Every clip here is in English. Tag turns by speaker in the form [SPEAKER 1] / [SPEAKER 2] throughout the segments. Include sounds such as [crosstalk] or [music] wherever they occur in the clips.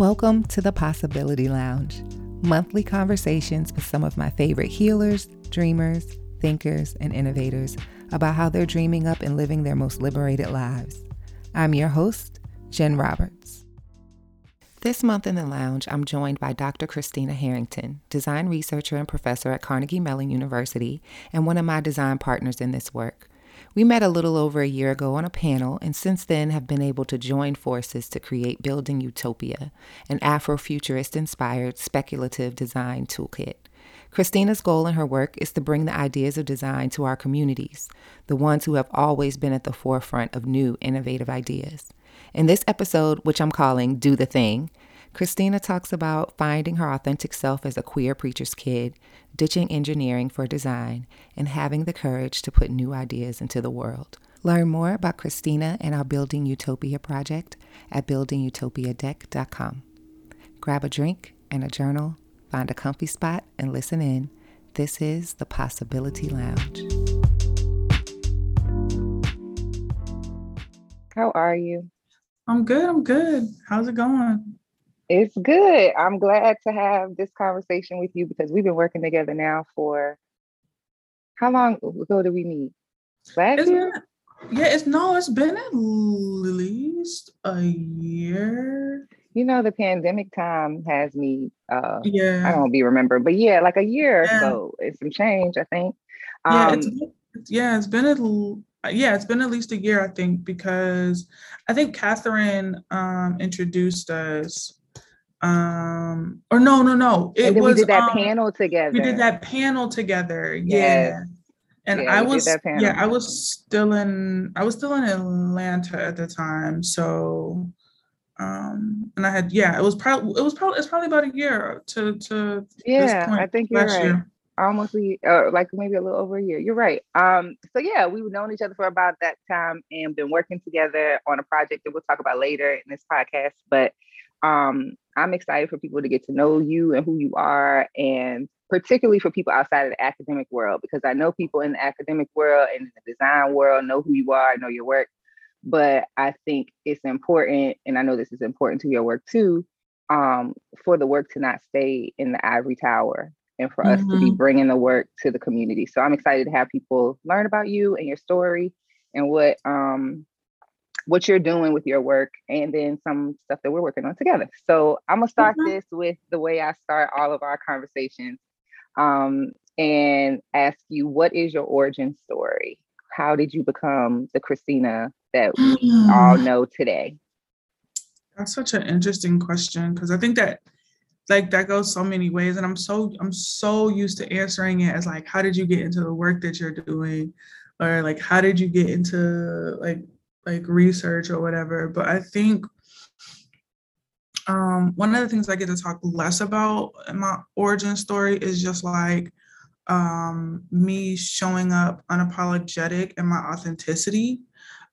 [SPEAKER 1] Welcome to the Possibility Lounge, monthly conversations with some of my favorite healers, dreamers, thinkers, and innovators about how they're dreaming up and living their most liberated lives. I'm your host, Jen Roberts. This month in the lounge, I'm joined by Dr. Christina Harrington, design researcher and professor at Carnegie Mellon University, and one of my design partners in this work. We met a little over a year ago on a panel, and since then have been able to join forces to create Building Utopia, an Afrofuturist inspired speculative design toolkit. Christina's goal in her work is to bring the ideas of design to our communities, the ones who have always been at the forefront of new, innovative ideas. In this episode, which I'm calling Do the Thing, Christina talks about finding her authentic self as a queer preacher's kid, ditching engineering for design, and having the courage to put new ideas into the world. Learn more about Christina and our Building Utopia project at buildingutopiadeck.com. Grab a drink and a journal, find a comfy spot, and listen in. This is the Possibility Lounge. How are you?
[SPEAKER 2] I'm good. I'm good. How's it going?
[SPEAKER 1] It's good. I'm glad to have this conversation with you because we've been working together now for how long ago did we meet? Last year?
[SPEAKER 2] yeah, it's no, it's been at least a year.
[SPEAKER 1] You know, the pandemic time has me uh
[SPEAKER 2] yeah.
[SPEAKER 1] I don't be remember, but yeah, like a year or so. It's some change, I think.
[SPEAKER 2] Yeah, it's
[SPEAKER 1] Um
[SPEAKER 2] been- yeah, it's been a yeah, it's been at least a year, I think, because I think Catherine um introduced us. Um, or no, no, no. It
[SPEAKER 1] and then we did that
[SPEAKER 2] um,
[SPEAKER 1] panel together.
[SPEAKER 2] we did that panel together.
[SPEAKER 1] Yes.
[SPEAKER 2] Yeah. And
[SPEAKER 1] Yeah,
[SPEAKER 2] I was yeah. I was still in I was still in Atlanta at the time. So um and I had yeah, it was probably it was probably it's probably about a year to to this
[SPEAKER 1] Yeah, I think you're right.
[SPEAKER 2] year.
[SPEAKER 1] Almost a uh, like maybe a little over a year. You're right. Um, so yeah, we've known each other for about that time and been working together on a project that we'll talk about later in this podcast. But um, I'm excited for people to get to know you and who you are, and particularly for people outside of the academic world, because I know people in the academic world and in the design world know who you are, know your work. But I think it's important, and I know this is important to your work too, um, for the work to not stay in the ivory tower and for us to be
[SPEAKER 2] Mhm.
[SPEAKER 1] bringing the work to the community. So I'm excited to have people learn about you and your story and what um what you're doing with your work and then some stuff that we're working on together. So I'm gonna start
[SPEAKER 2] Mhm.
[SPEAKER 1] this with the way I start all of our conversations um and ask you what is your origin story? How did you become the Christina that we all
[SPEAKER 2] Mm,
[SPEAKER 1] know today?
[SPEAKER 2] That's such an interesting question because I think that like that goes so many ways and I'm so I'm so used to answering it as like how did you get into the work that you're doing or like how did you get into like like research or whatever but I think um one of the things I get to talk less about in my origin story is just like um me showing up unapologetic and my authenticity.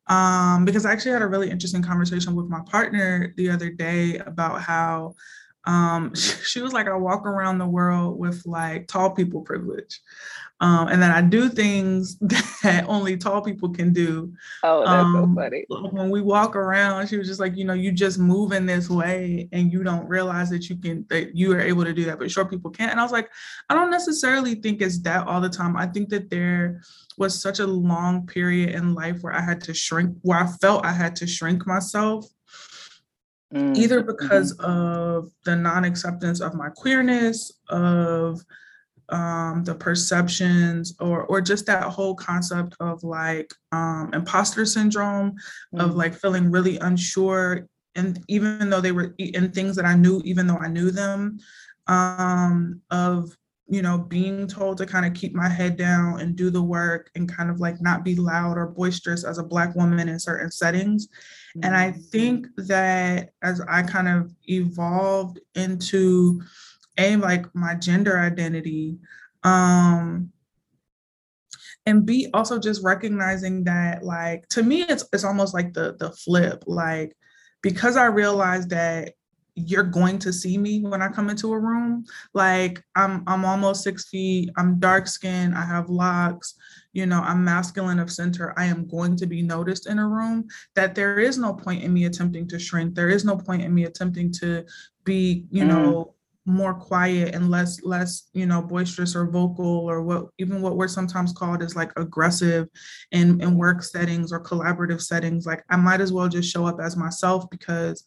[SPEAKER 2] Um because I actually had a really interesting conversation with my partner the other day about how um [laughs] she was like I walk around the world with like tall people privilege. Um and then I do things [laughs] that only tall people can do.
[SPEAKER 1] Oh, that's so
[SPEAKER 2] um
[SPEAKER 1] funny.
[SPEAKER 2] when we walk around she was just like you know you just move in this way and you don't realize that you can that you are able to do that but short people can't. And i was like i don't necessarily think it's that all the time. I think that there was such a long period in life where i had to shrink where i felt i had to shrink myself
[SPEAKER 1] Mm,
[SPEAKER 2] either because of the non-acceptance of my queerness of um, the perceptions or or just that whole concept of like um, imposter syndrome of
[SPEAKER 1] Mm.
[SPEAKER 2] like feeling really unsure and even though they were in things that I knew even though I knew them um, of you know being told to kind of keep my head down and do the work and kind of like not be loud or boisterous as a black woman in certain settings and I
[SPEAKER 1] Mm.
[SPEAKER 2] think that as I kind of evolved into a like my gender identity, um, and B also just recognizing that like to me it's it's almost like the the flip, like because I realized that you're going to see me when I come into a room. Like I'm I'm almost six feet, I'm dark skinned, I have locks, you know, I'm masculine of center, I am going to be noticed in a room, that there is no point in me attempting to shrink. There is no point in me attempting to be, you mm. know, more quiet and less less you know boisterous or vocal or what even what we're sometimes called is like aggressive in in work settings or collaborative settings like i might as well just show up as myself because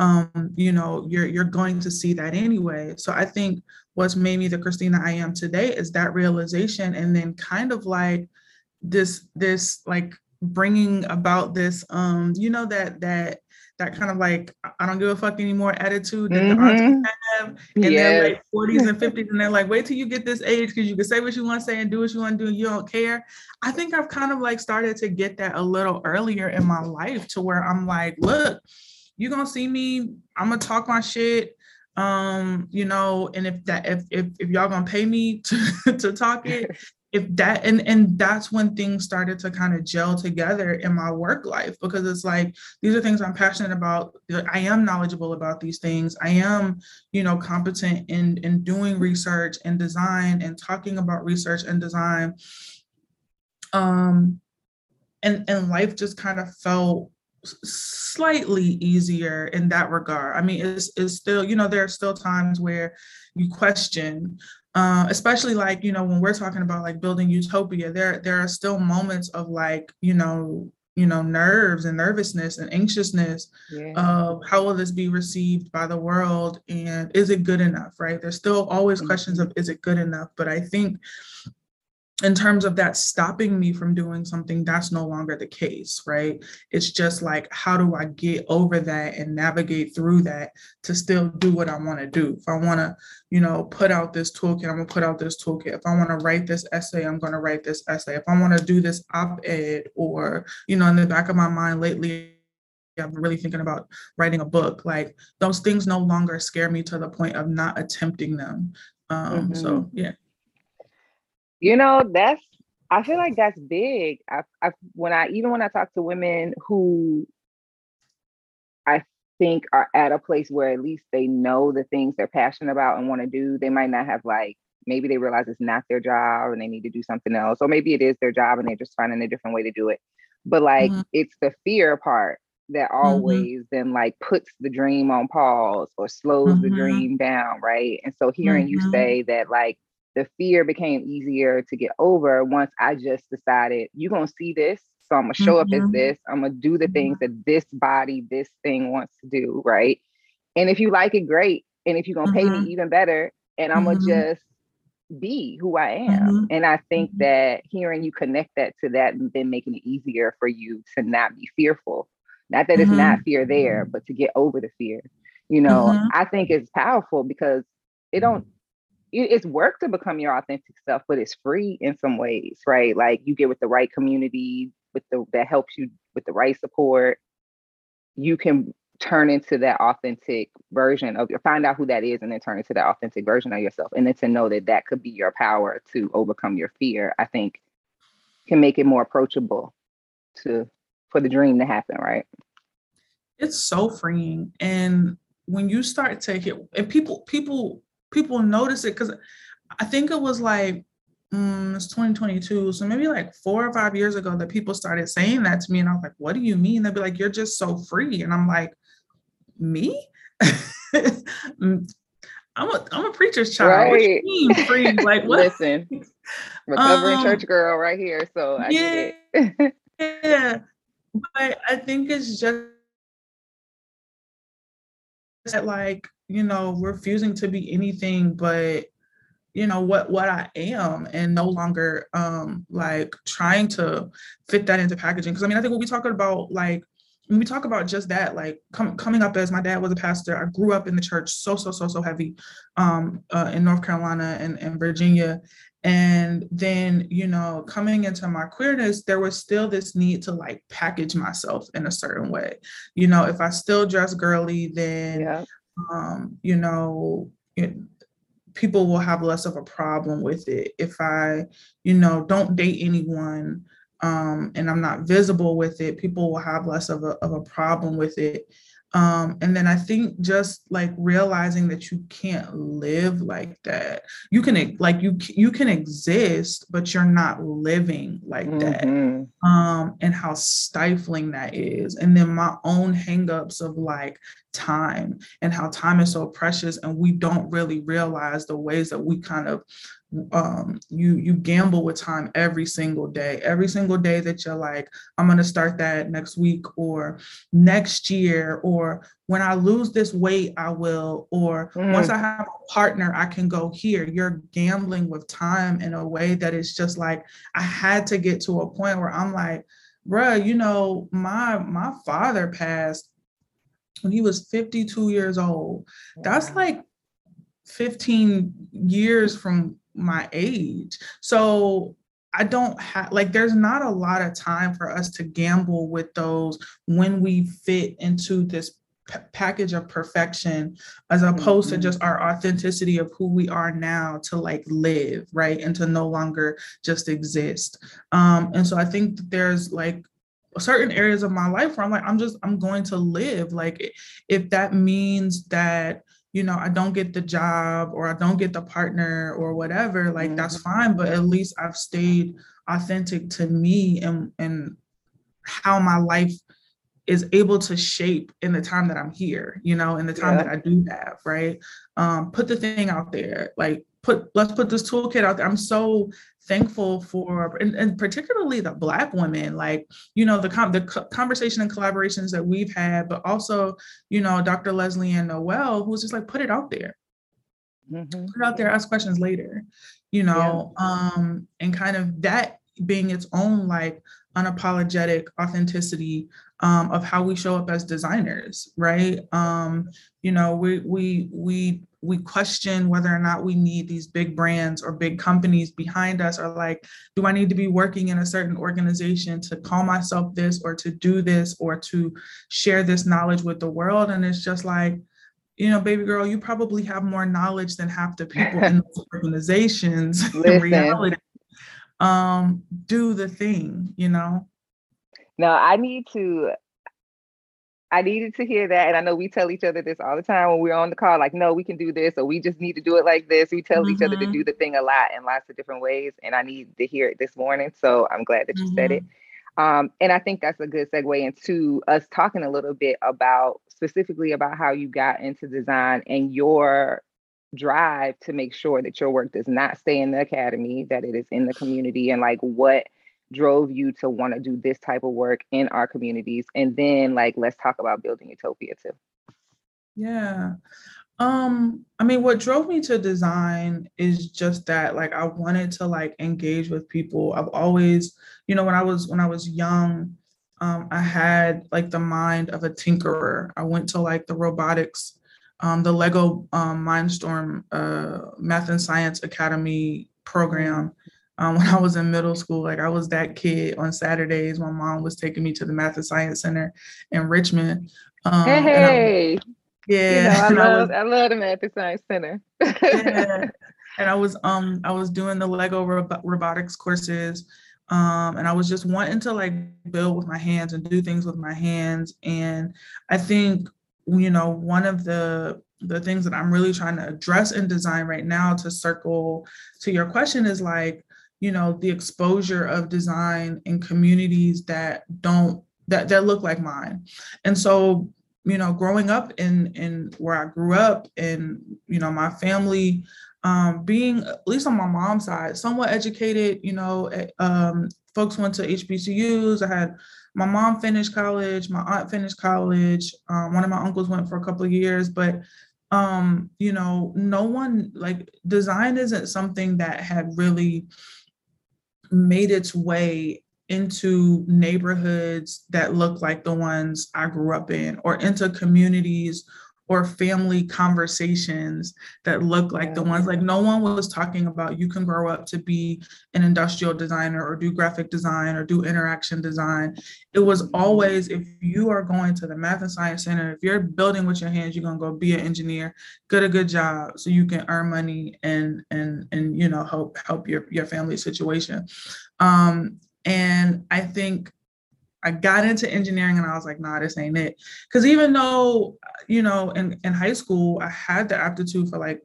[SPEAKER 2] um you know you're you're going to see that anyway so i think what's made me the christina i am today is that realization and then kind of like this this like bringing about this um you know that that that kind of like I don't give a fuck anymore attitude that mm-hmm. the have, and yes. they're like 40s and 50s, and they're like, wait till you get this age because you can say what you want to say and do what you want to do, and you don't care. I think I've kind of like started to get that a little earlier in my life to where I'm like, look, you're gonna see me, I'm gonna talk my shit. Um, you know, and if that if if, if y'all gonna pay me [laughs] to, to talk it, [laughs] if that and and that's when things started to kind of gel together in my work life because it's like these are things i'm passionate about i am knowledgeable about these things i am you know competent in in doing research and design and talking about research and design um and and life just kind of felt slightly easier in that regard i mean it's, it's still you know there are still times where you question uh, especially like you know when we're talking about like building utopia there there are still moments of like you know you know nerves and nervousness and anxiousness yeah. of how will this be received by the world and is it good enough right there's still always mm-hmm. questions of is it good enough but i think in terms of that stopping me from doing something, that's no longer the case, right? It's just like, how do I get over that and navigate through that to still do what I want to do? If I want to, you know, put out this toolkit, I'm going to put out this toolkit. If I want to write this essay, I'm going to write this essay. If I want to do this op ed or, you know, in the back of my mind lately, I'm really thinking about writing a book. Like those things no longer scare me to the point of not attempting them. Um, mm-hmm. So, yeah.
[SPEAKER 3] You know, that's I feel like that's big. I, I when I even when I talk to women who I think are at a place where at least they know the things they're passionate about and want to do, they might not have like maybe they realize it's not their job and they need to do something else, or maybe it is their job and they're just finding a different way to do it. But like mm-hmm. it's the fear part that mm-hmm. always mm-hmm. then like puts the dream on pause or slows mm-hmm. the dream down, right? And so hearing you mm-hmm. say that like the fear became easier to get over once I just decided you're gonna see this. So I'm gonna show mm-hmm. up as mm-hmm. this. I'm gonna do the things mm-hmm. that this body, this thing wants to do, right? And if you like it, great. And if you're gonna mm-hmm. pay me mm-hmm. even better, and I'm gonna just be who I am. And I think that hearing you connect that to that and then making it easier for you to not be fearful. Not that it's not fear there, but to get over the fear. You know, I think it's powerful because it don't it's work to become your authentic self, but it's free in some ways, right? Like you get with the right community, with the that helps you with the right support, you can turn into that authentic version of your find out who that is and then turn into that authentic version of yourself. And then to know that that could be your power to overcome your fear i think can make it more approachable to for the dream to happen right?
[SPEAKER 2] It's so freeing. And when you start to hit and people people people notice it because I think it was like mm, it's 2022, so maybe like four or five years ago that people started saying that to me, and I was like, "What do you mean?" They'd be like, "You're just so free," and I'm like, "Me." [laughs] Mm, I'm a I'm a preacher's child. Right. What you mean free? Like [laughs] what?
[SPEAKER 3] Listen, recovering um, church girl right here. So I
[SPEAKER 2] yeah, [laughs] yeah. But I think it's just that like you know refusing to be anything but you know what what I am and no longer um like trying to fit that into packaging. Because I mean I think when we talk about like when we talk about just that like com- coming up as my dad was a pastor I grew up in the church so so so so heavy um uh, in North Carolina and, and Virginia. And then you know coming into my queerness there was still this need to like package myself in a certain way. You know if I still dress girly then yeah um, you know, it, people will have less of a problem with it. If I, you know, don't date anyone um, and I'm not visible with it, people will have less of a, of a problem with it. Um and then i think just like realizing that you can't live like that. You can like you you can exist but you're not living like mm-hmm. that um and how stifling that is. And then my own hangups of like time and how time is so precious and we don't really realize the ways that we kind of um, you you gamble with time every single day. Every single day that you're like i'm going to start that next week or next year or when i lose this weight i will or mm. once i have a partner i can go here. You're gambling with time in a way that it's just like i had to get to a point where i'm like bruh you know my my father passed when he was 52 years old. That's like 15 years from my age. So I don't have like there's not a lot of time for us to gamble with those when we fit into this p- package of perfection as opposed mm-hmm. to just our authenticity of who we are now to like live, right? And to no longer just exist. Um and so I think there's like certain areas of my life where I'm like I'm just I'm going to live like if that means that you know, I don't get the job or I don't get the partner or whatever, like mm-hmm. that's fine. But at least I've stayed authentic to me and and how my life is able to shape in the time that I'm here, you know, in the time yeah. that I do have, right? Um, put the thing out there, like put let's put this toolkit out there. I'm so thankful for and, and particularly the black women like you know the com- the co- conversation and collaborations that we've had but also you know dr Lesley-Ann Noel who's just like put it out there mm-hmm. put it out there ask questions later you know yeah. um and kind of that being its own like unapologetic authenticity um, of how we show up as designers right? Um you know we we we we question whether or not we need these big brands or big companies behind us or like do i need to be working in a certain organization to call myself this or to do this or to share this knowledge with the world? And it's just like you know baby girl you probably have more knowledge than half the people in [laughs] those organizations [laughs] in reality. Um do the thing you know
[SPEAKER 3] no i need to I needed to hear that. And I know we tell each other this all the time when we're on the call, like, no, we can do this, or we just need to do it like this. We tell mm-hmm. each other to mm-hmm. do the thing a lot in lots of different ways. And I need to hear it this morning. So I'm glad that you mm-hmm. said it. Mm-hmm. Um, and I think that's a good segue into us talking a little bit about specifically about how you got into design and your drive to make sure that your work does not stay in the academy, that it is in the community, and like what drove you to want to do this type of work in our communities and then like let's talk about building utopia too.
[SPEAKER 2] Yeah. Um i mean what drove me to design is just that like i wanted to like engage with people. I've always you know when i was when i was young um, i had like the mind of a tinkerer. I went to like the robotics um, the lego um, mindstorm uh, math and science academy program um, [laughs] when I was in middle school. Like I was that kid on Saturdays. My mom was taking me to the Math and Science Center in Richmond.
[SPEAKER 3] Um, hey, I, yeah, you know, I [laughs] love I, was, I, love the Math and Science Center.
[SPEAKER 2] yeah, [laughs] and I was um I was doing the Lego robotics courses. Um, and I was just wanting to like build with my hands and do things with my hands. And I think, you know, one of the the things that I'm really trying to address in design right now to circle to your question is like you know the exposure of design in communities that don't that that look like mine. And so you know growing up in in where i grew up and you know my family um, being at least on my mom's side somewhat educated you know eh, um, folks went to hbcus i had my mom finished college my aunt finished college um, one of my uncles went for a couple of years but um you know no one like design isn't something that had really made its way into neighborhoods that look like the ones I grew up in, or into communities or family conversations that look like the ones like no one was talking about you can grow up to be an industrial designer or do graphic design or do interaction design. It was always if you are going to the math and science center if you're building with your hands you're going to go be an engineer get a good job so you can earn money and and and you know help help your your family situation. Um and i think I got into engineering and I was like, nah, this ain't it. Because even though, you know, in, in high school, I had the aptitude for like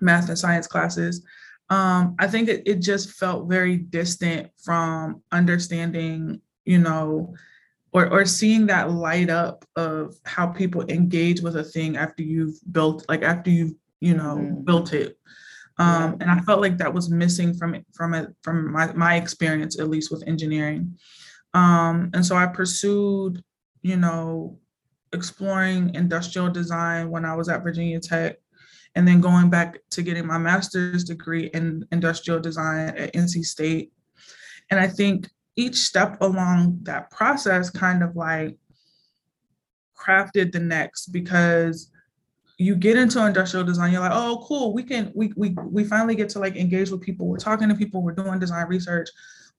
[SPEAKER 2] math and science classes, um, I think it, it just felt very distant from understanding, you know, or, or seeing that light up of how people engage with a thing after you've built, like after you've, you know, mm-hmm. built it. Um, and I felt like that was missing from from it, from my, my experience, at least with engineering. Um, and so I pursued, you know, exploring industrial design when I was at Virginia Tech, and then going back to getting my master's degree in industrial design at NC State. And I think each step along that process kind of like crafted the next because you get into industrial design you're like oh cool we can we we we finally get to like engage with people. We're talking to people. We're doing design research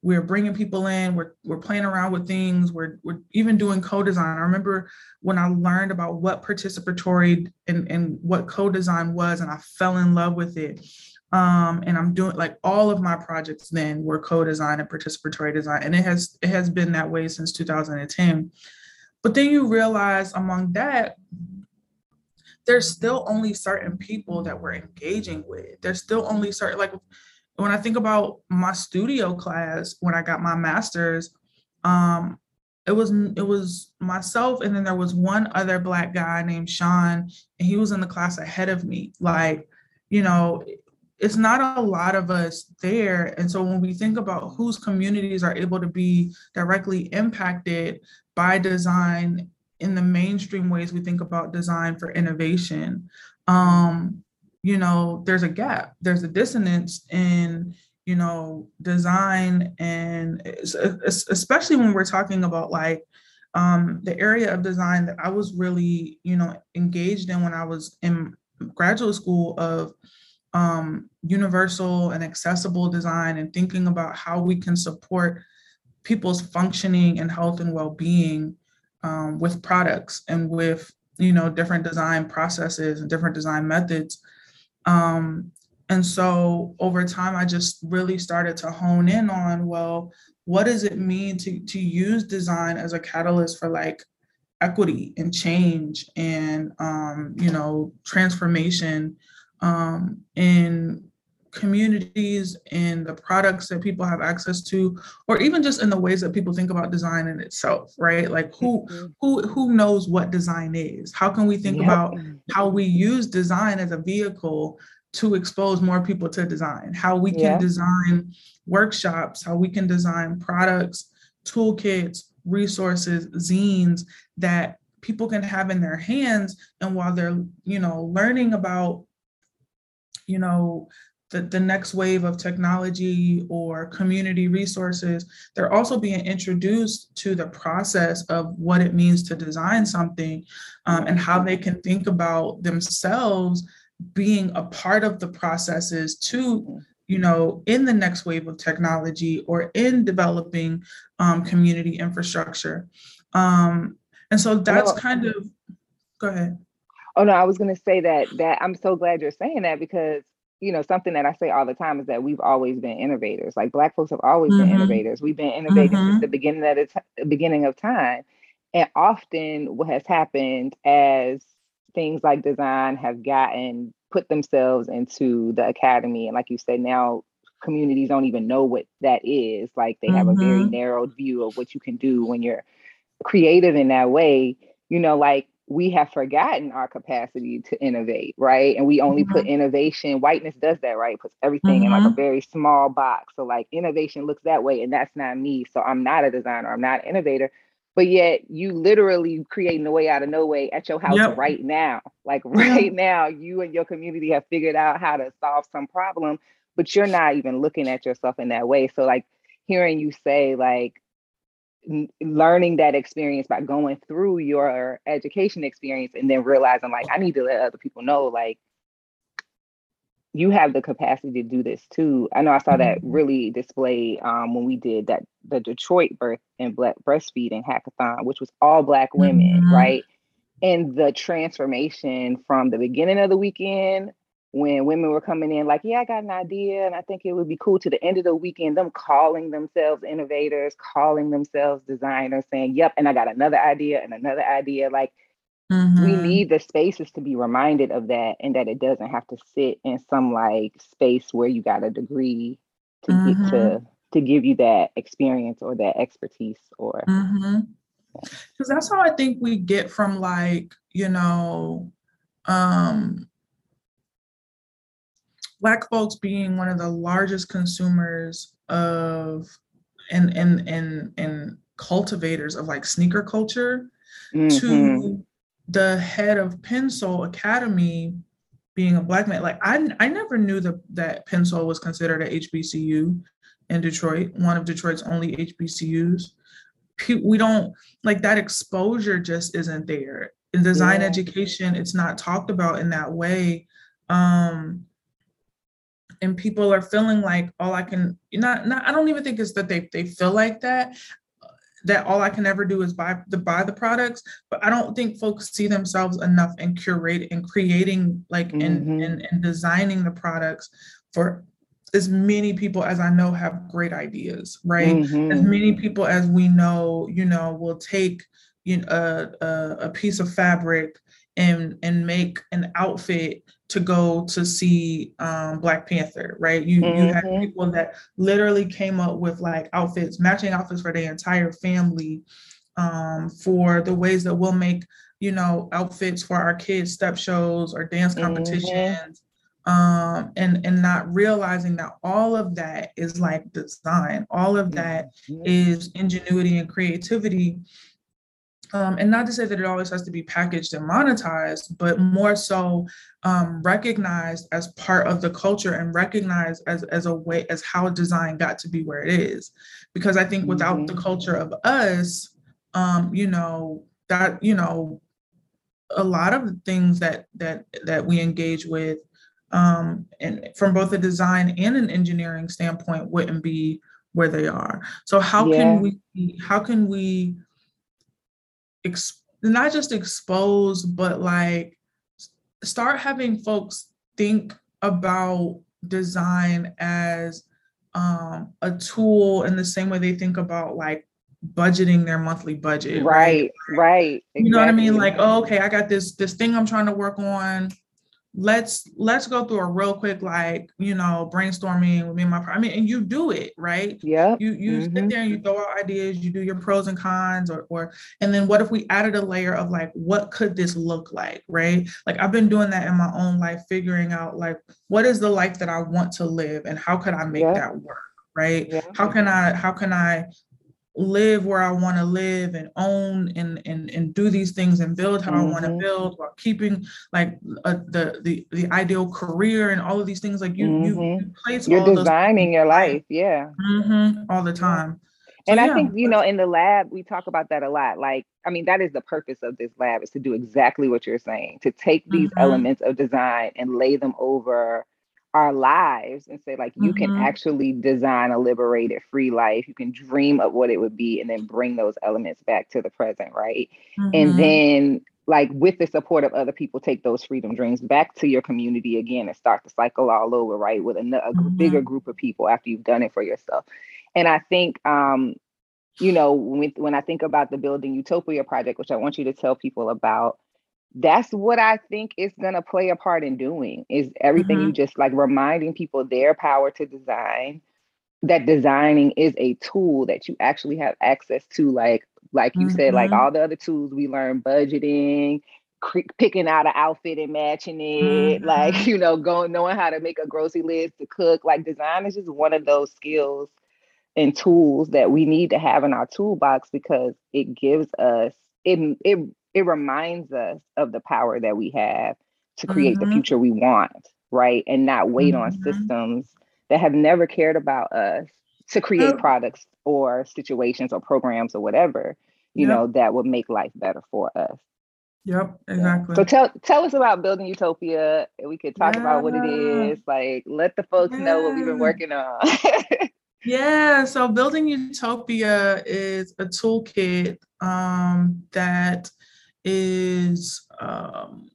[SPEAKER 2] we're bringing people in we're, we're playing around with things we're, we're even doing co-design. I remember when i learned about what participatory and, and what co-design was and i fell in love with it um, and i'm doing like all of my projects then were co-design and participatory design and it has it has been that way since 2010 but then you realize among that there's still only certain people that we're engaging with. There's still only certain like when I think about my studio class when I got my master's, um, it was it was myself and then there was one other black guy named Sean, and he was in the class ahead of me. Like, you know, it's not a lot of us there. And so when we think about whose communities are able to be directly impacted by design in the mainstream ways we think about design for innovation, um, you know there's a gap. There's a dissonance in you know design and especially when we're talking about like um, the area of design that i was really you know engaged in when i was in graduate school of um, universal and accessible design and thinking about how we can support people's functioning and health and well-being um, with products and with you know different design processes and different design methods um, and so over time, I just really started to hone in on, well, what does it mean to, to use design as a catalyst for like equity and change and, um, you know, transformation um, in communities and the products that people have access to or even just in the ways that people think about design in itself right like who mm-hmm. who who knows what design is how can we think yep. about how we use design as a vehicle to expose more people to design how we can yeah. design workshops how we can design products toolkits resources zines that people can have in their hands and while they're you know learning about you know the, the next wave of technology or community resources, they're also being introduced to the process of what it means to design something um, and how they can think about themselves being a part of the processes to you know in the next wave of technology or in developing um, community infrastructure. Um, and so that's kind of go ahead.
[SPEAKER 3] Oh no i was going to say that that i'm so glad you're saying that because you know, something that I say all the time is that we've always been innovators. Like Black folks have always mm-hmm. been innovators. We've been innovating mm-hmm. since the beginning of the t- beginning of time. And often, what has happened as things like design have gotten put themselves into the academy, and like you said, now communities don't even know what that is. Like they have mm-hmm. a very mm-hmm. narrowed view of what you can do when you're creative in that way. You know, like we have forgotten our capacity to innovate, right? And we only mm-hmm. put innovation, whiteness does that, right? Puts everything mm-hmm. in like a mm-hmm. very small box. So like innovation looks that way, and that's not me. So I'm not a designer, I'm not an innovator. But yet you literally creating a way out of no way at your house yep. right now. Like [laughs] right now, you and your community have figured out how to solve some problem, but you're not even looking at yourself in that way. So like hearing you say like learning that experience by going through your education experience and then realizing like I need to let other people know like you have the capacity to do this too. I know I saw that mm-hmm. really displayed um, when we did that the Detroit birth and black breastfeeding hackathon, which was all black women, mm-hmm. right? And the transformation from the beginning of the weekend when women were coming in like, yeah, I got an idea and I think it would be cool to the end of the weekend, them calling themselves innovators, calling themselves designers, saying, yep, and I got another idea and another idea. Like mm-hmm. we need the spaces to be reminded of that and that it doesn't have to sit in some like space where you got a degree to mm-hmm. get to mm-hmm. to give you that experience or that expertise or
[SPEAKER 2] because mm-hmm. that's how I think we get from like, you know, um black folks being one of the largest consumers of and and and and cultivators of like sneaker culture mm-hmm. to the head of Pensole Academy being a black man. Like I I never knew that that Pensole was considered a HBCU in Detroit, one of Detroit's only HBCUs. We don't like that exposure just isn't there. In design yeah. education, it's not talked about in that way. Um, and people are feeling like all I can not not I don't even think it's that they they feel like that that all I can ever do is buy the buy the products, but I don't think folks see themselves enough in curating and creating like mm-hmm. and, and and designing the products for as many people as I know have great ideas, right? Mm-hmm. As many people as we know, you know, will take you know a, a, a piece of fabric and and make an outfit to go to see um, Black Panther, right? You mm-hmm. you had mm-hmm. people that literally came up with like outfits, matching outfits for their entire family, um, for the ways that we'll make you know outfits for our kids' step shows or dance mm-hmm. competitions. Mm-hmm. Um, and and not realizing that all of that is like design, all of that mm-hmm. is ingenuity and creativity um, and not to say that it always has to be packaged and monetized, but more so um, recognized as part of the culture and recognized as, as a way as how design got to be where it is. Because I think without mm-hmm. the culture of us, um, you know, that, you know, a lot of the things that that that we engage with um, and from both a design and an engineering standpoint wouldn't be where they are. So how yeah. can we how can we ex- not just expose, but like start having folks think about design as um, a tool in the same way they think about like budgeting their monthly budget.
[SPEAKER 3] Right, right. right.
[SPEAKER 2] You exactly. know what I mean? Like, oh, okay, I got this this thing I'm trying to work on let's let's go through a real quick like you know brainstorming with me and my I mean and you do it right
[SPEAKER 3] yeah
[SPEAKER 2] you you mm-hmm. sit there and you throw out ideas you do your pros and cons or or and then what if we added a layer of like what could this look like right like I've been doing that in my own life figuring out like what is the life that I want to live and how could I make yeah. that work right yeah. how can I how can I live where I want to live and own and, and and do these things and build how mm-hmm. I want to build while keeping like uh, the the the ideal career and all of these things like you mm-hmm. you
[SPEAKER 3] place you're designing your life yeah
[SPEAKER 2] mm-hmm, all the time
[SPEAKER 3] so, and yeah. I think you know in the lab we talk about that a lot like I mean that is the purpose of this lab is to do exactly what you're saying to take these mm-hmm. elements of design and lay them over our lives and say like you mm-hmm. can actually design a liberated free life you can dream of what it would be and then bring those elements back to the present right mm-hmm. and then like with the support of other people take those freedom dreams back to your community again and start the cycle all over right with a, a mm-hmm. bigger group of people after you've done it for yourself and i think um you know when, when i think about the building utopia project which i want you to tell people about that's what I think is going to play a part in doing is everything mm-hmm. you just like reminding people their power to design that designing is a tool that you actually have access to like like you mm-hmm. said like mm-hmm. all the other tools we learn budgeting cr- picking out an outfit and matching it mm-hmm. like [laughs] you know going knowing how to make a grocery list to cook like design is just one of those skills and tools that we need to have in our toolbox because it gives us it it it reminds us of the power that we have to create mm-hmm. the future we want, right? And not wait mm-hmm. on systems that have never cared about us to create oh. products or situations or programs or whatever, you yep. know, that would make life better for us.
[SPEAKER 2] Yep, exactly.
[SPEAKER 3] So tell tell us about building utopia. We could talk yeah. about what it is. Like, let the folks yeah. know what we've been working on. [laughs]
[SPEAKER 2] yeah. So building utopia is a toolkit um, that is um,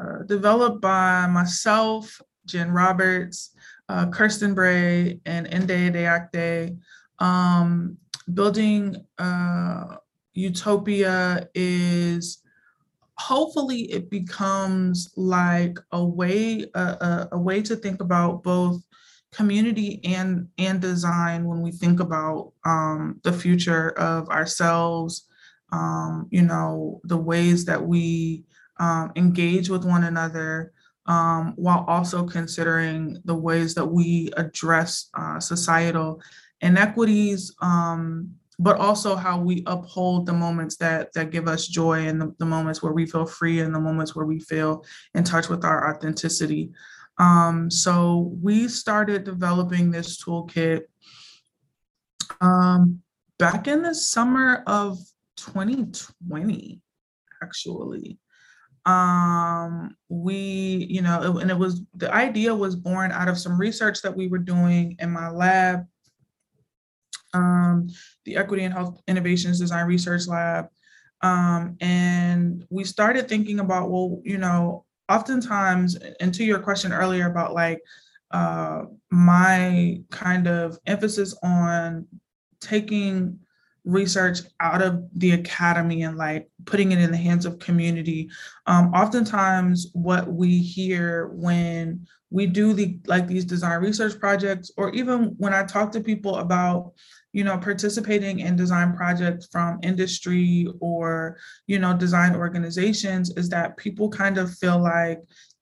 [SPEAKER 2] uh, developed by myself, Jen Roberts, uh, Kirsten Bray, and Ende Deakde. Um, building uh, Utopia is hopefully it becomes like a way a, a, way to think about both community and and design when we think about um, the future of ourselves um, you know the ways that we um, engage with one another um, while also considering the ways that we address uh, societal inequities um, but also how we uphold the moments that that give us joy and the, the moments where we feel free and the moments where we feel in touch with our authenticity. Um, so we started developing this toolkit um, back in the summer of 2020, actually. Um, we, you know, and it was the idea was born out of some research that we were doing in my lab, um, the Equity and Health Innovations Design Research Lab. Um, and we started thinking about, well, you know, oftentimes, and to your question earlier about like uh, my kind of emphasis on taking research out of the academy and like putting it in the hands of community. Um, oftentimes what we hear when we do the like these design research projects or even when i talk to people about you know, participating in design projects from industry or, you know, design organizations is that people kind of feel like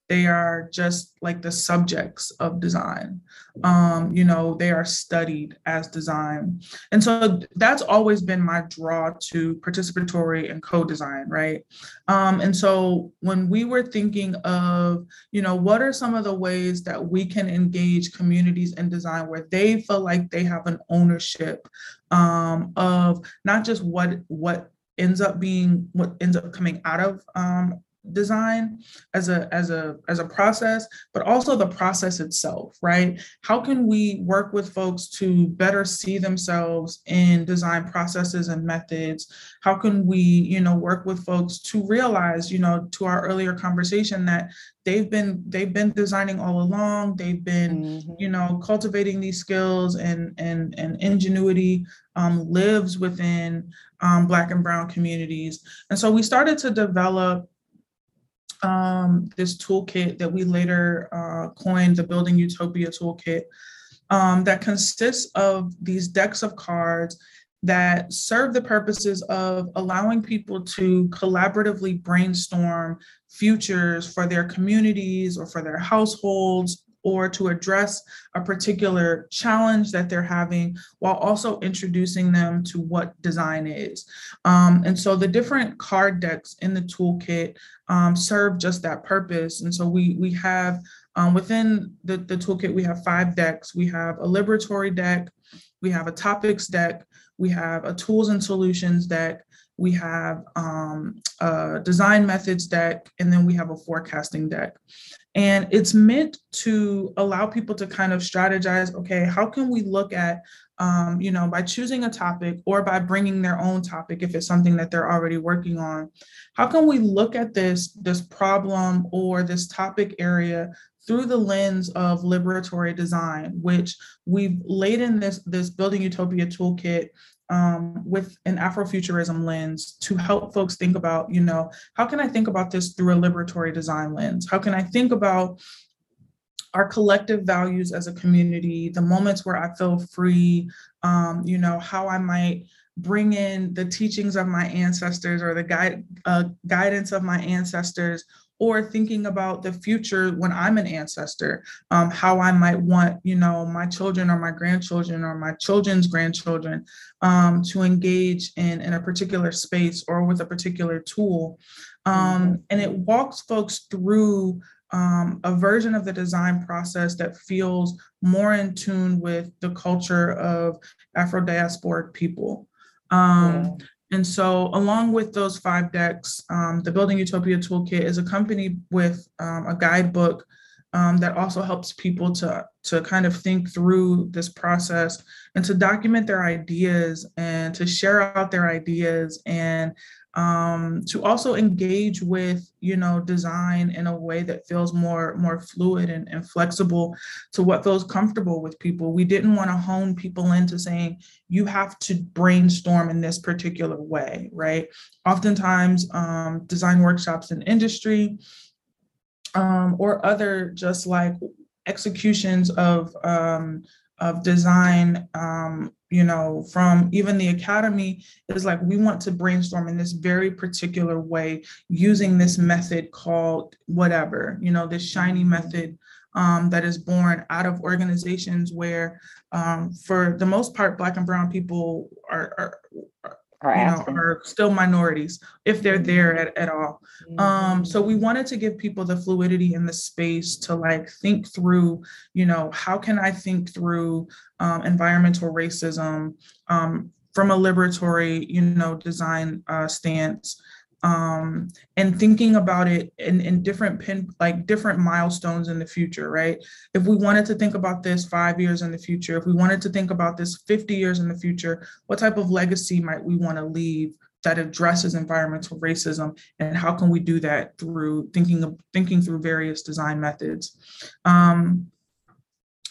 [SPEAKER 2] they are just like the subjects of design. Um, you know they are studied as design. And so that's always been my draw to participatory and co-design right? Um, and so when we were thinking of you know what are some of the ways that we can engage communities in design where they feel like they have an ownership um, of not just what what ends up being what ends up coming out of um, design as a as a as a process but also the process itself right? How can we work with folks to better see themselves in design processes and methods? How can we you know work with folks to realize you know to our earlier conversation that they've been they've been designing all along they've been mm-hmm. you know cultivating these skills and and and ingenuity um, lives within um, black and brown communities. And so we started to develop um, this toolkit that we later uh, coined the Building Utopia Toolkit um, that consists of these decks of cards that serve the purposes of allowing people to collaboratively brainstorm futures for their communities or for their households or to address a particular challenge that they're having while also introducing them to what design is. Um, and so the different card decks in the toolkit um, serve just that purpose. And so we, we have um, within the, the toolkit, we have five decks. We have a liberatory deck, we have a topics deck, we have a tools and solutions deck, we have um, a design methods deck, and then we have a forecasting deck. And it's meant to allow people to kind of strategize okay, how can we look at, um, you know, by choosing a topic or by bringing their own topic if it's something that they're already working on, how can we look at this, this problem or this topic area through the lens of liberatory design, which we've laid in this, this Building Utopia toolkit um, with an Afrofuturism lens to help folks think about, you know, how can I think about this through a liberatory design lens? How can I think about our collective values as a community, the moments where I feel free, um, you know, how I might bring in the teachings of my ancestors or the guide, uh, guidance of my ancestors or thinking about the future when I'm an ancestor, um, how I might want, you know, my children or my grandchildren or my children's grandchildren um, to engage in, in a particular space or with a particular tool. Um, mm-hmm. and it walks folks through um, a version of the design process that feels more in tune with the culture of Afro diasporic people. Um. And so, along with those five decks, um, the Building Utopia Toolkit is accompanied with um, a guidebook um, that also helps people to, to kind of think through this process and to document their ideas and to share out their ideas and um, to also engage with you know design in a way that feels more more fluid and, and flexible to what feels comfortable with people. We didn't want to hone people into saying you have to brainstorm in this particular way right? Oftentimes um, design workshops in industry um, or other just like executions of um, of design um, you know, from even the academy is like, we want to brainstorm in this very particular way using this method called whatever, you know, this shiny mm-hmm. method um, that is born out of organizations where, um, for the most part, Black and Brown people are, are, are, you know, are still minorities if they're there mm-hmm. at, at all. Um, so we wanted to give people the fluidity and the space to like think through, you know, how can I think through um, environmental racism um, from a liberatory, you know, design uh, stance um, and thinking about it in, in different pin like different milestones in the future right? If we wanted to think about this five years in the future if we wanted to think about this 50 years in the future what type of legacy might we want to leave that addresses environmental racism and how can we do that through thinking of thinking through various design methods? Um,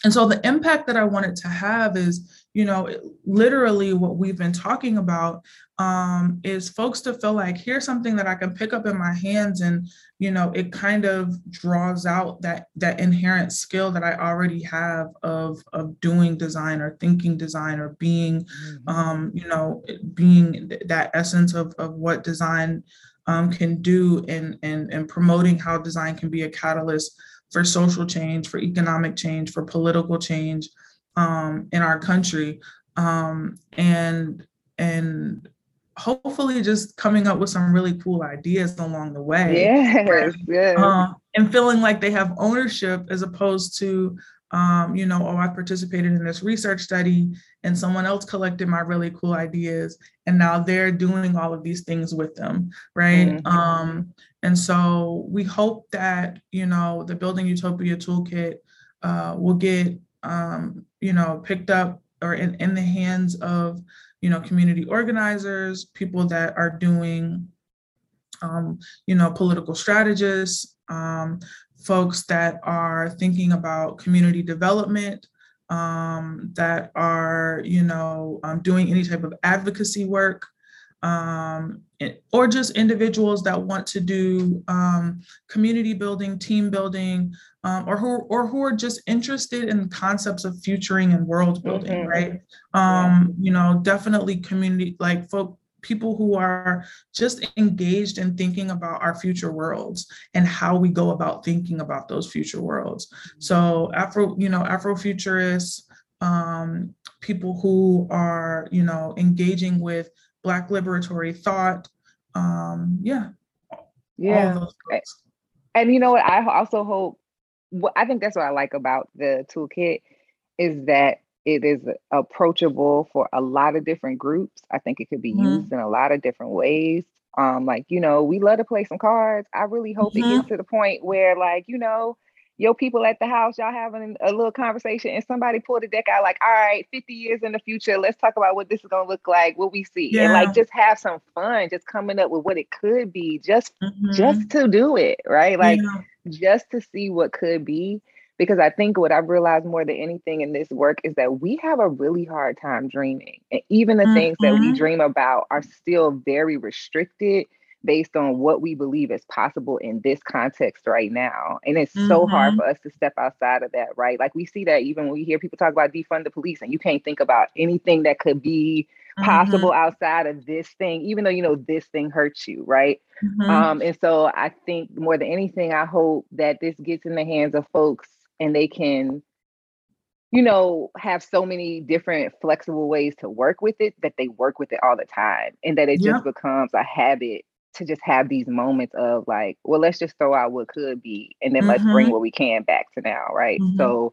[SPEAKER 2] and so the impact that I wanted to have is, you know, literally what we've been talking about um, is folks to feel like here's something that I can pick up in my hands and, you know, it kind of draws out that that inherent skill that I already have of of doing design or thinking design or being, mm-hmm. um, you know, being that essence of of what design um, can do and and and promoting how design can be a catalyst for social change, for economic change, for political change um, in our country, um, and and hopefully just coming up with some really cool ideas along the way.
[SPEAKER 3] Yes, yes.
[SPEAKER 2] Um, and feeling like they have ownership as opposed to um, you know, oh, I participated in this research study and someone else collected my really cool ideas and now they're doing all of these things with them, right? Mm-hmm. Um, and so we hope that, you know, the Building Utopia Toolkit uh, will get, um, you know, picked up or in, in the hands of, you know, community organizers, people that are doing, um, you know, political strategists, um, folks that are thinking about community development, um, that are, you know, um, doing any type of advocacy work, um, or just individuals that want to do um, community building, team building, um, or who or who are just interested in concepts of futuring and world building, mm-hmm. right? Um, you know, definitely community like folk people who are just engaged in thinking about our future worlds and how we go about thinking about those future worlds. So Afro, you know, Afrofuturists, um, people who are, you know, engaging with Black liberatory thought. Um, yeah.
[SPEAKER 3] Yeah. And you know what? I also hope, I think that's what I like about the toolkit is that it is approachable for a lot of different groups. I think it could be mm-hmm. used in a lot of different ways. Um, like, you know, we love to play some cards. I really hope mm-hmm. it gets to the point where, like, you know, your people at the house, y'all having a little conversation, and somebody pulled a deck out, like, all right, 50 years in the future, let's talk about what this is gonna look like, what we see. Yeah. And like just have some fun, just coming up with what it could be, just mm-hmm. just to do it, right? Like yeah. just to see what could be because I think what I've realized more than anything in this work is that we have a really hard time dreaming. And even the mm-hmm. things that we mm-hmm. dream about are still very restricted based on what we believe is possible in this context right now. And it's mm-hmm. so hard mm-hmm. for us to step outside of that, right? Like we see that even when we hear people talk about defund the police and you can't think about anything that could be possible mm-hmm. outside of this thing, even though you know this thing hurts you, right? Mm-hmm. Um, and so I think more than anything, I hope that this gets in the hands of folks and they can you know have so many different flexible ways to work with it that they work with it all the time and that it yeah. just becomes a habit to just have these moments of like well let's just throw out what could be and then mm-hmm. let's bring mm-hmm. what we can back to now right mm-hmm. so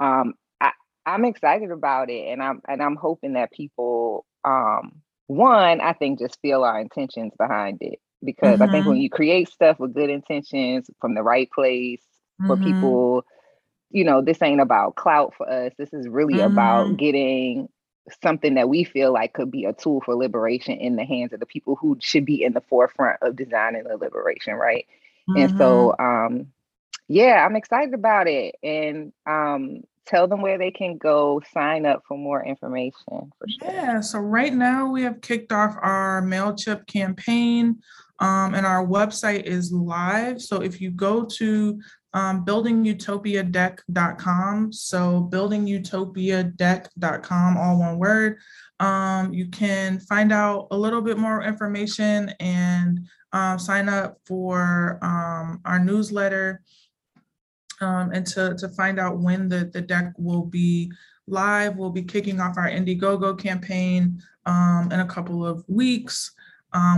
[SPEAKER 3] um i i'm excited about it and i'm and i'm hoping that people um one i think just feel our intentions behind it because mm-hmm. i think when mm-hmm. you create stuff with good intentions from the right place for mm-hmm. people you know, this ain't about clout for us. This is really about getting something that we feel like could be a tool for liberation in the hands of the people who should be in the forefront of designing the liberation, right? Mm-hmm. And so um yeah, I'm excited about it. And um tell them where they can go sign up for more information for
[SPEAKER 2] sure. Yeah, so right now we have kicked off our MailChimp campaign um, and our website is live. So if you go to um, buildingutopiadeck.com, so buildingutopiadeck.com, all one word, um, you can find out a little bit more information and uh, sign up for um, our newsletter um, and to, to find out when the, the deck will be live. We'll be kicking off our Indiegogo campaign um, in a couple of weeks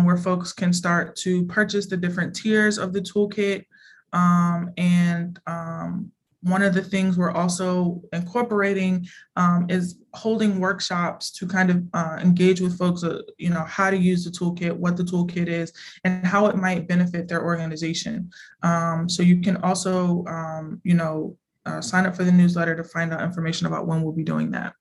[SPEAKER 2] where folks can start to purchase the different tiers of the toolkit. Um, and um, one of the things we're also incorporating um, is holding workshops to kind of uh, engage with folks, uh, you know, how to use the toolkit, what the toolkit is, and how it might benefit their organization. Um, so you can also, um, you know, uh, sign up for the newsletter to find out information about when we'll be doing that.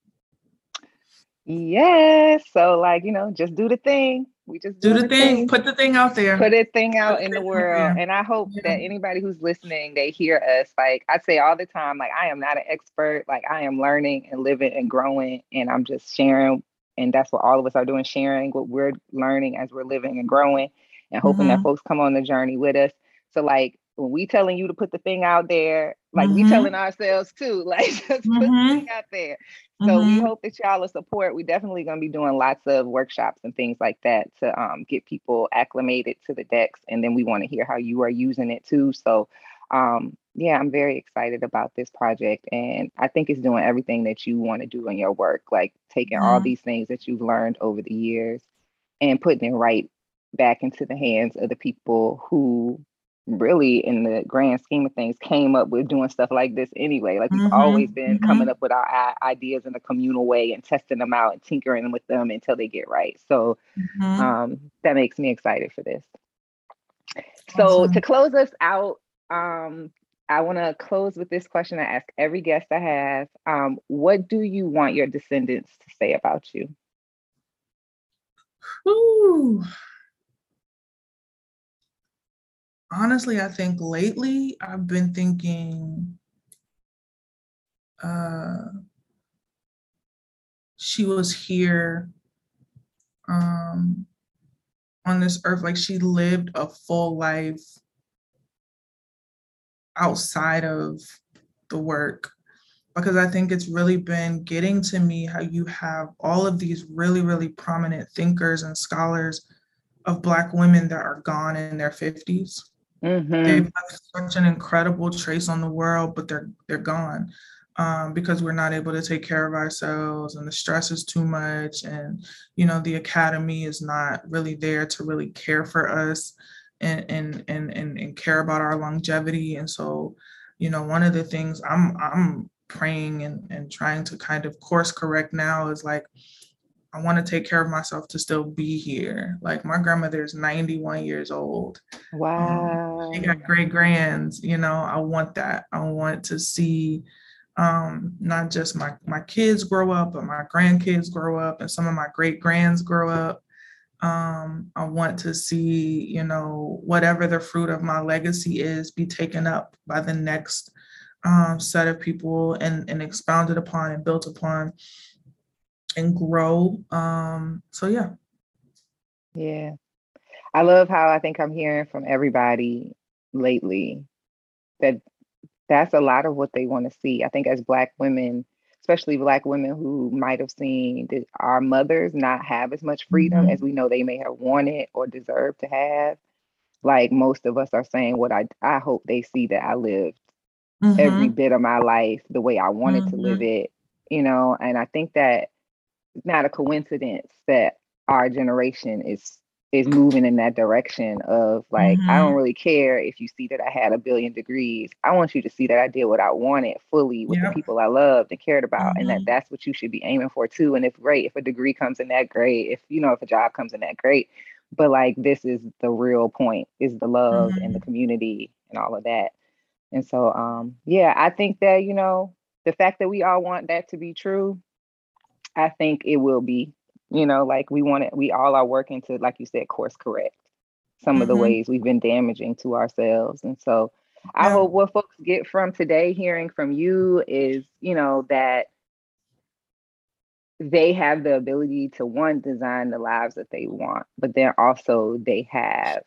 [SPEAKER 3] Yes. So like, you know, just do the thing. We just
[SPEAKER 2] do, the, the thing. thing. Put the thing out there.
[SPEAKER 3] Put the thing out put in the world. And I hope yeah. that anybody who's listening, they hear us. Like I say all the time, like I am not an expert. Like I am learning and living and growing. And I'm just sharing. And that's what all of us are doing, sharing what we're learning as we're living and growing and hoping mm-hmm. that folks come on the journey with us. So like when we telling you to put the thing out there, like mm-hmm. we telling ourselves too, [laughs] like just mm-hmm. put the mm-hmm. thing out there. So mm-hmm. we hope that y'all will support. We're definitely gonna be doing lots of workshops and things like that to um, get people acclimated to the decks, and then we want to hear how you are using it too. So um, yeah, I'm very excited about this project, and I think it's doing everything that you want to do in your work, like taking all mm-hmm. these things that you've learned over the years and putting it right back into the hands of the people who really in the grand scheme of things came up with doing stuff like this anyway like we've mm-hmm, always been mm-hmm. coming up with our ideas in a communal way and testing them out and tinkering with them until they get right so mm-hmm. um, that makes me excited for this so awesome. to close us out um, i want to close with this question i ask every guest i have um, what do you want your descendants to say about you
[SPEAKER 2] Ooh honestly, I think lately I've been thinking uh, she was here um, on this earth, like she lived a full life outside of the work. Because I think it's really been getting to me how you have all of these really, really prominent thinkers and scholars of Black women that are gone in their 50s. Mm-hmm. They've left such an incredible trace on the world, but they're they're gone um, because we're not able to take care of ourselves, and the stress is too much, and you know the academy is not really there to really care for us and and and and, and care about our longevity. And so, you know, one of the things I'm I'm praying and, and trying to kind of course correct now is like I want to take care of myself to still be here. Like my grandmother is 91 years old.
[SPEAKER 3] Wow.
[SPEAKER 2] Um, she got great grands, you know, I want that. I want to see um, not just my, my kids grow up, but my grandkids grow up and some of my great grands grow up. Um, I want to see, you know, whatever the fruit of my legacy is be taken up by the next um, set of people and, and expounded upon and built upon and grow. Um, so yeah.
[SPEAKER 3] Yeah. I love how I think I'm hearing from everybody lately that that's a lot of what they want to see. I think as black women, especially black women who might have seen our mothers not have as much freedom mm-hmm. as we know they may have wanted or deserved to have. Like most of us are saying what I I hope they see that I lived mm-hmm. every bit of my life the way I wanted mm-hmm. to live it, you know, and I think that not a coincidence that our generation is is moving in that direction of like mm-hmm. I don't really care if you see that I had a billion degrees. I want you to see that I did what I wanted fully with the people I loved and cared about, mm-hmm. and that mm-hmm. that's what you should be aiming for too. And if great, if a degree comes in that great, if you know if a job comes in that great, but like this is the real point is the love mm-hmm. and the mm-hmm. community and all of that. And so um yeah, I think that you know the fact that we all want that to be true I think it will be. You know, like we want it, we all are working to, like you said, course correct some mm-hmm. of the mm-hmm. ways we've been damaging to ourselves. And so I yeah. hope what folks get from today, hearing from you, is, you know, that they have the ability to one design the lives that they want, but then also they have,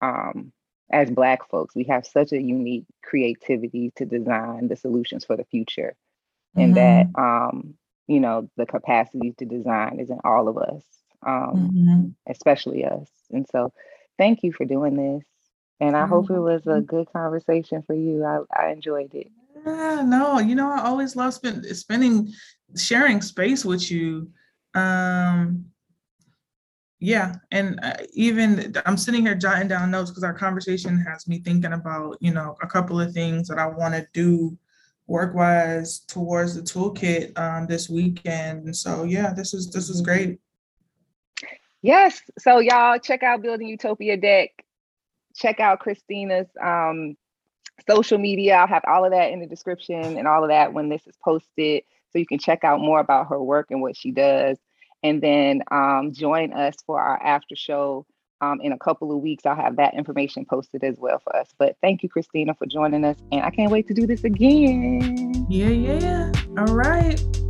[SPEAKER 3] um, as Black folks, we have such a unique creativity to design the solutions for the future, and mm-hmm. that um, you know the capacity to design is in all of us, um, mm-hmm. especially us. And so, thank you for doing this. And I hope it was a good conversation for you. I, I enjoyed it.
[SPEAKER 2] Yeah, no, you know, I always love spend, spending, sharing space with you. Um, yeah, and uh, even I'm sitting here jotting down notes because our conversation has me thinking about, you know, a couple of things that I want to do work-wise towards the toolkit um, this weekend. So, yeah, this is this is great.
[SPEAKER 3] Yes. So y'all check out Building Utopia Deck. Check out Christina's um, social media. I'll have all of that in the description and all of that when this is posted. So you can check out more about her work and what she does. And then um, join us for our after show um, in a couple of weeks. I'll have that information posted as well for us. But thank you, Christina, for joining us. And I can't wait to do this again.
[SPEAKER 2] Yeah, yeah. All right.